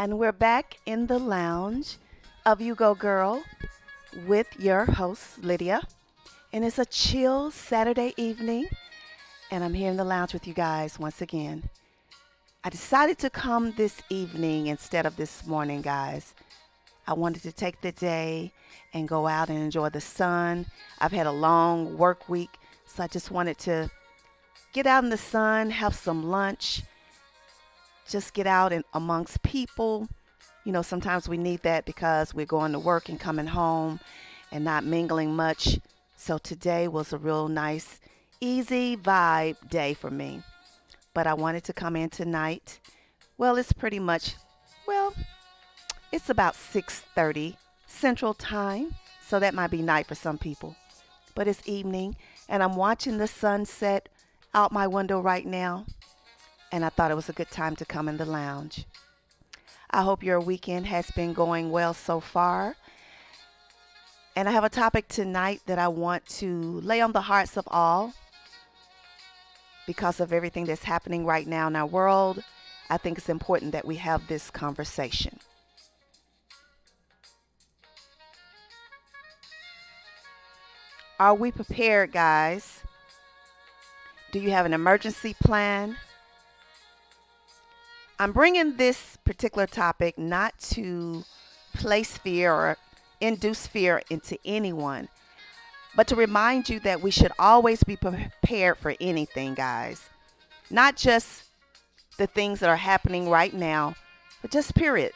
And we're back in the lounge of You Go Girl with your host, Lydia. And it's a chill Saturday evening. And I'm here in the lounge with you guys once again. I decided to come this evening instead of this morning, guys. I wanted to take the day and go out and enjoy the sun. I've had a long work week, so I just wanted to get out in the sun, have some lunch, just get out and amongst people. You know, sometimes we need that because we're going to work and coming home and not mingling much. So today was a real nice, easy vibe day for me. But I wanted to come in tonight. Well, it's pretty much well, it's about 6:30 Central Time, so that might be night for some people. But it's evening and I'm watching the sunset out my window right now and I thought it was a good time to come in the lounge. I hope your weekend has been going well so far. And I have a topic tonight that I want to lay on the hearts of all because of everything that's happening right now in our world. I think it's important that we have this conversation. Are we prepared, guys? Do you have an emergency plan? I'm bringing this particular topic not to place fear or induce fear into anyone, but to remind you that we should always be prepared for anything, guys. Not just the things that are happening right now, but just period.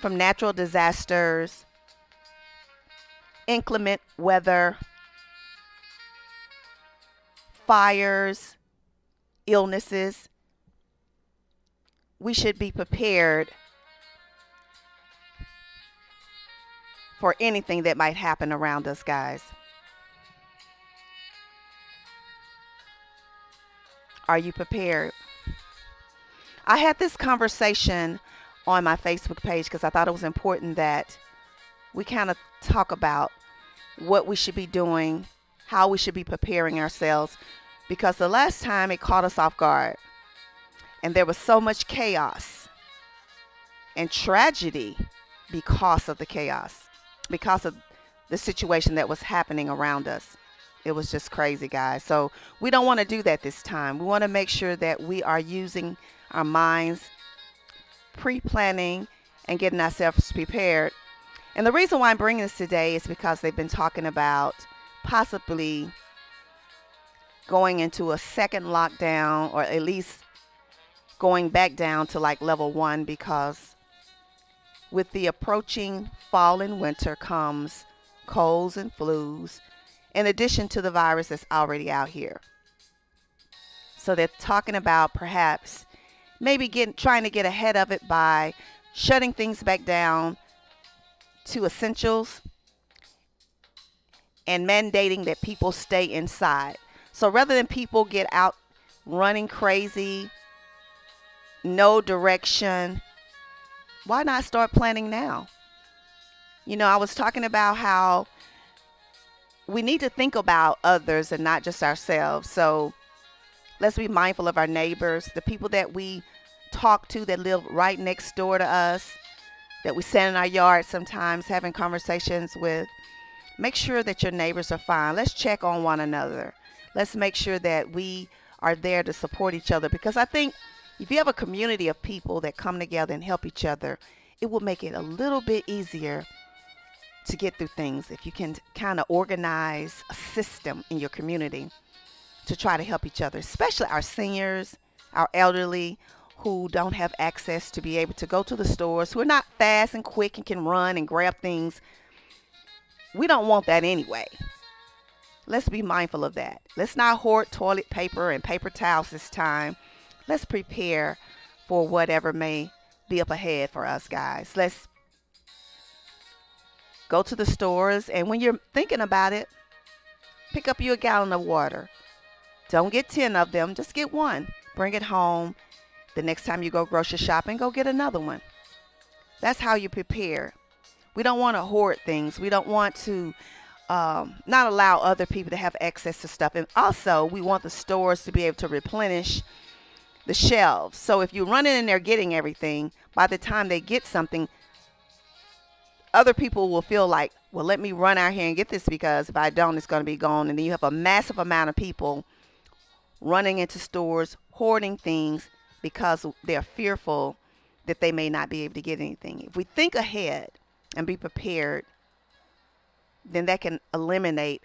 From natural disasters, inclement weather, fires, illnesses we should be prepared for anything that might happen around us, guys. Are you prepared? I had this conversation on my Facebook page because I thought it was important that we kind of talk about what we should be doing, how we should be preparing ourselves, because the last time it caught us off guard and there was so much chaos and tragedy because of the chaos, because of the situation that was happening around us. It was just crazy, guys. So we don't want to do that this time. We want to make sure that we are using our minds, pre planning, and getting ourselves prepared. And the reason why I'm bringing this today is because they've been talking about possibly going into a second lockdown or at least going back down to like level one because with the approaching fall and winter comes colds and flus, in addition to the virus that's already out here. So they're talking about perhaps maybe getting trying to get ahead of it by shutting things back down to essentials and mandating that people stay inside. So rather than people get out running crazy, no direction, why not start planning now? You know, I was talking about how we need to think about others and not just ourselves. So let's be mindful of our neighbors, the people that we talk to that live right next door to us, that we stand in our yard sometimes having conversations with. Make sure that your neighbors are fine. Let's check on one another. Let's make sure that we are there to support each other because I think if you have a community of people that come together and help each other, it will make it a little bit easier to get through things if you can kind of organize a system in your community to try to help each other, especially our seniors, our elderly who don't have access to be able to go to the stores, who are not fast and quick and can run and grab things. We don't want that anyway. Let's be mindful of that. Let's not hoard toilet paper and paper towels this time let's prepare for whatever may be up ahead for us, guys. Let's go to the stores, and when you're thinking about it, pick up you a gallon of water. Don't get 10 of them, just get one. Bring it home. The next time you go grocery shopping, go get another one. That's how you prepare. We don't want to hoard things. We don't want to um, not allow other people to have access to stuff. And also, we want the stores to be able to replenish the shelves. So if you're running in there getting everything, by the time they get something, other people will feel like, well, let me run out here and get this because if I don't, it's going to be gone. And then you have a massive amount of people running into stores, hoarding things because they're fearful that they may not be able to get anything. If we think ahead and be prepared, then that can eliminate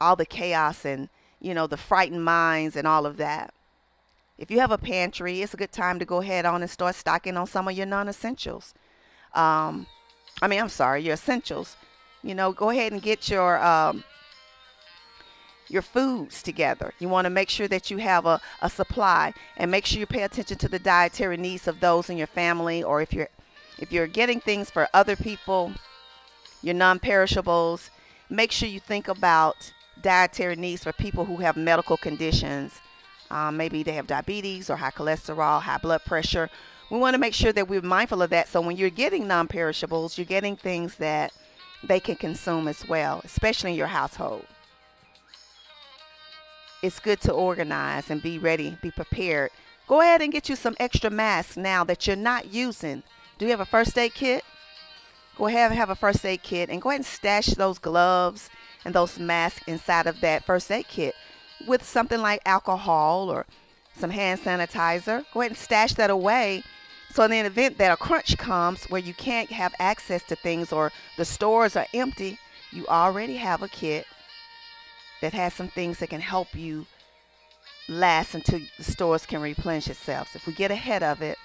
all the chaos and, you know, the frightened minds and all of that. If you have a pantry, it's a good time to go ahead on and start stocking on some of your non essentials. Um, I mean, I'm sorry, your essentials. You know, go ahead and get your um, your foods together. You want to make sure that you have a, a supply and make sure you pay attention to the dietary needs of those in your family or if you're if you're getting things for other people, your non-perishables, make sure you think about dietary needs for people who have medical conditions. Um, maybe they have diabetes or high cholesterol, high blood pressure. We want to make sure that we're mindful of that. So when you're getting non perishables, you're getting things that they can consume as well, especially in your household it's good to organize and be ready, be prepared. Go ahead and get you some extra masks now that you're not using. Do you have a first aid kit? Go ahead and have a first aid kit and go ahead and stash those gloves and those masks inside of that first aid kit with something like alcohol or some hand sanitizer. Go ahead and stash that away. So in the event that a crunch comes where you can't have access to things or the stores are empty, you already have a kit that has some things that can help you last until the stores can replenish itself. So if we get ahead of it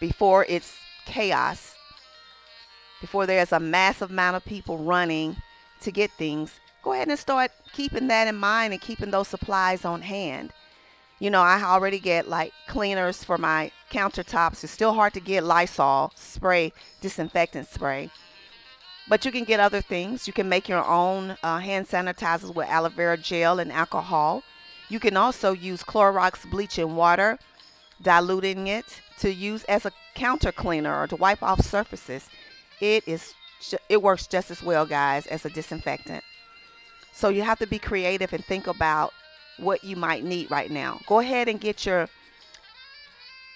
before it's chaos, before there's a massive amount of people running to get things, go ahead and start keeping that in mind and keeping those supplies on hand. You know, I already get like cleaners for my countertops. It's still hard to get Lysol spray, disinfectant spray. But you can get other things. You can make your own uh, hand sanitizers with aloe vera gel and alcohol. You can also use Clorox bleach and water, diluting it to use as a counter cleaner or to wipe off surfaces. It is it works just as well, guys, as a disinfectant. So you have to be creative and think about what you might need right now. Go ahead and get your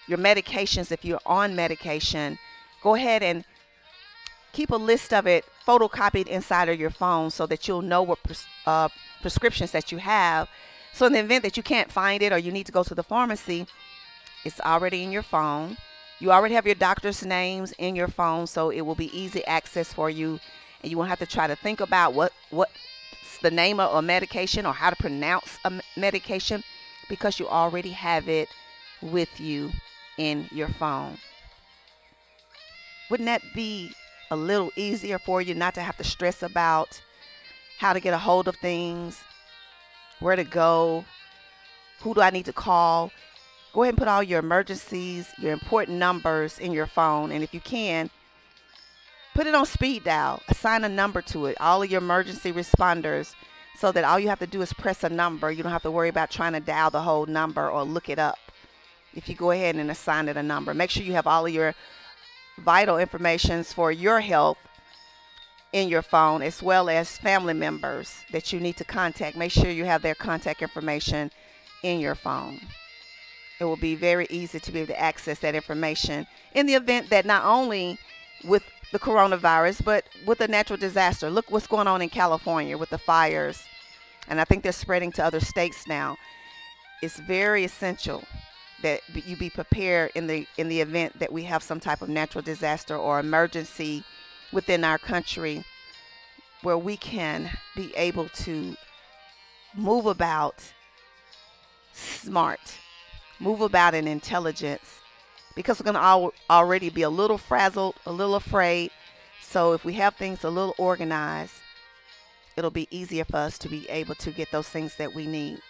your medications if you're on medication. Go ahead and keep a list of it photocopied inside of your phone so that you'll know what pres- uh, prescriptions that you have. So in the event that you can't find it or you need to go to the pharmacy, it's already in your phone. You already have your doctor's names in your phone, so it will be easy access for you, and you won't have to try to think about what what's the name of a medication or how to pronounce a medication because you already have it with you in your phone. Wouldn't that be a little easier for you not to have to stress about how to get a hold of things, where to go, who do I need to call. Go ahead and put all your emergencies, your important numbers in your phone. And if you can, put it on speed dial, assign a number to it, all of your emergency responders, so that all you have to do is press a number. You don't have to worry about trying to dial the whole number or look it up. If you go ahead and assign it a number, make sure you have all of your vital information for your health in your phone as well as family members that you need to contact. Make sure you have their contact information in your phone. It will be very easy to be able to access that information in the event that not only with the coronavirus, but with a natural disaster. Look what's going on in California with the fires. And I think they're spreading to other states now. It's very essential that you be prepared in the in the event that we have some type of natural disaster or emergency within our country where we can be able to move about smart move about in intelligence because we're going to al- already be a little frazzled a little afraid so if we have things a little organized it'll be easier for us to be able to get those things that we need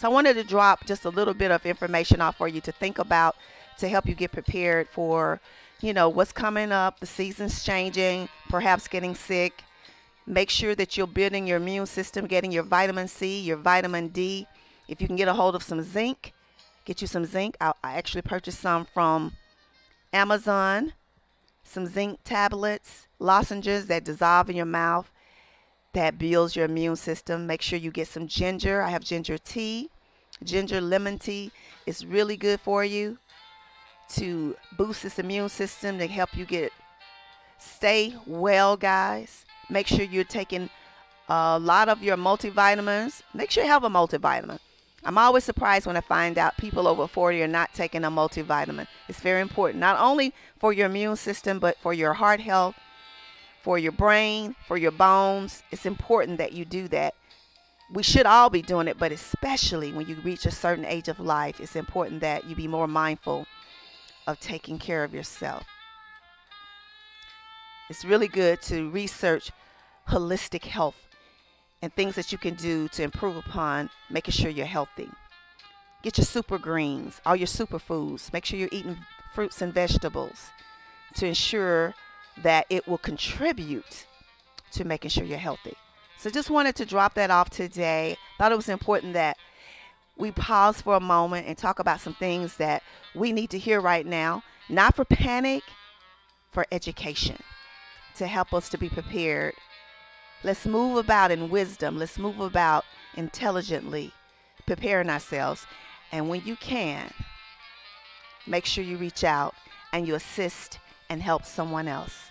so I wanted to drop just a little bit of information off for you to think about to help you get prepared for, you know, what's coming up, the season's changing, perhaps getting sick. Make sure that you're building your immune system, getting your vitamin C, your vitamin D. If you can get a hold of some zinc, get you some zinc. I, I actually purchased some from Amazon, some zinc tablets, lozenges that dissolve in your mouth that builds your immune system. Make sure you get some ginger. I have ginger tea. Ginger lemon tea is really good for you to boost this immune system to help you get stay well, guys. Make sure you're taking a lot of your multivitamins. Make sure you have a multivitamin. I'm always surprised when I find out people over 40 are not taking a multivitamin. It's very important, not only for your immune system, but for your heart health, for your brain, for your bones. It's important that you do that. We should all be doing it, but especially when you reach a certain age of life, it's important that you be more mindful of taking care of yourself. It's really good to research holistic health and things that you can do to improve upon making sure you're healthy. Get your super greens, all your superfoods. Make sure you're eating fruits and vegetables to ensure that it will contribute to making sure you're healthy. So just wanted to drop that off today. Thought it was important that we pause for a moment and talk about some things that we need to hear right now, not for panic, for education to help us to be prepared Let's move about in wisdom. Let's move about intelligently, preparing ourselves. And when you can, make sure you reach out and you assist and help someone else.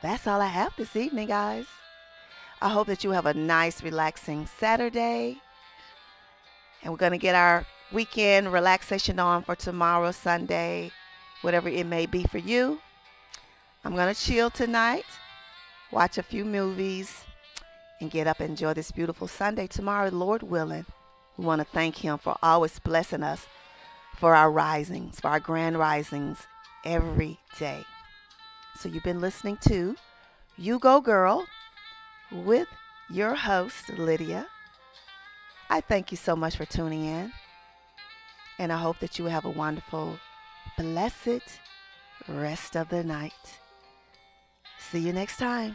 That's all I have this evening, guys. I hope that you have a nice, relaxing Saturday. And we're going to get our weekend relaxation on for tomorrow, Sunday, whatever it may be for you. I'm going to chill tonight watch a few movies, and get up and enjoy this beautiful Sunday tomorrow, Lord willing. We want to thank Him for always blessing us for our risings, for our grand risings every day. So you've been listening to You Go Girl with your host, Lydia. I thank you so much for tuning in. And I hope that you have a wonderful, blessed rest of the night. See you next time.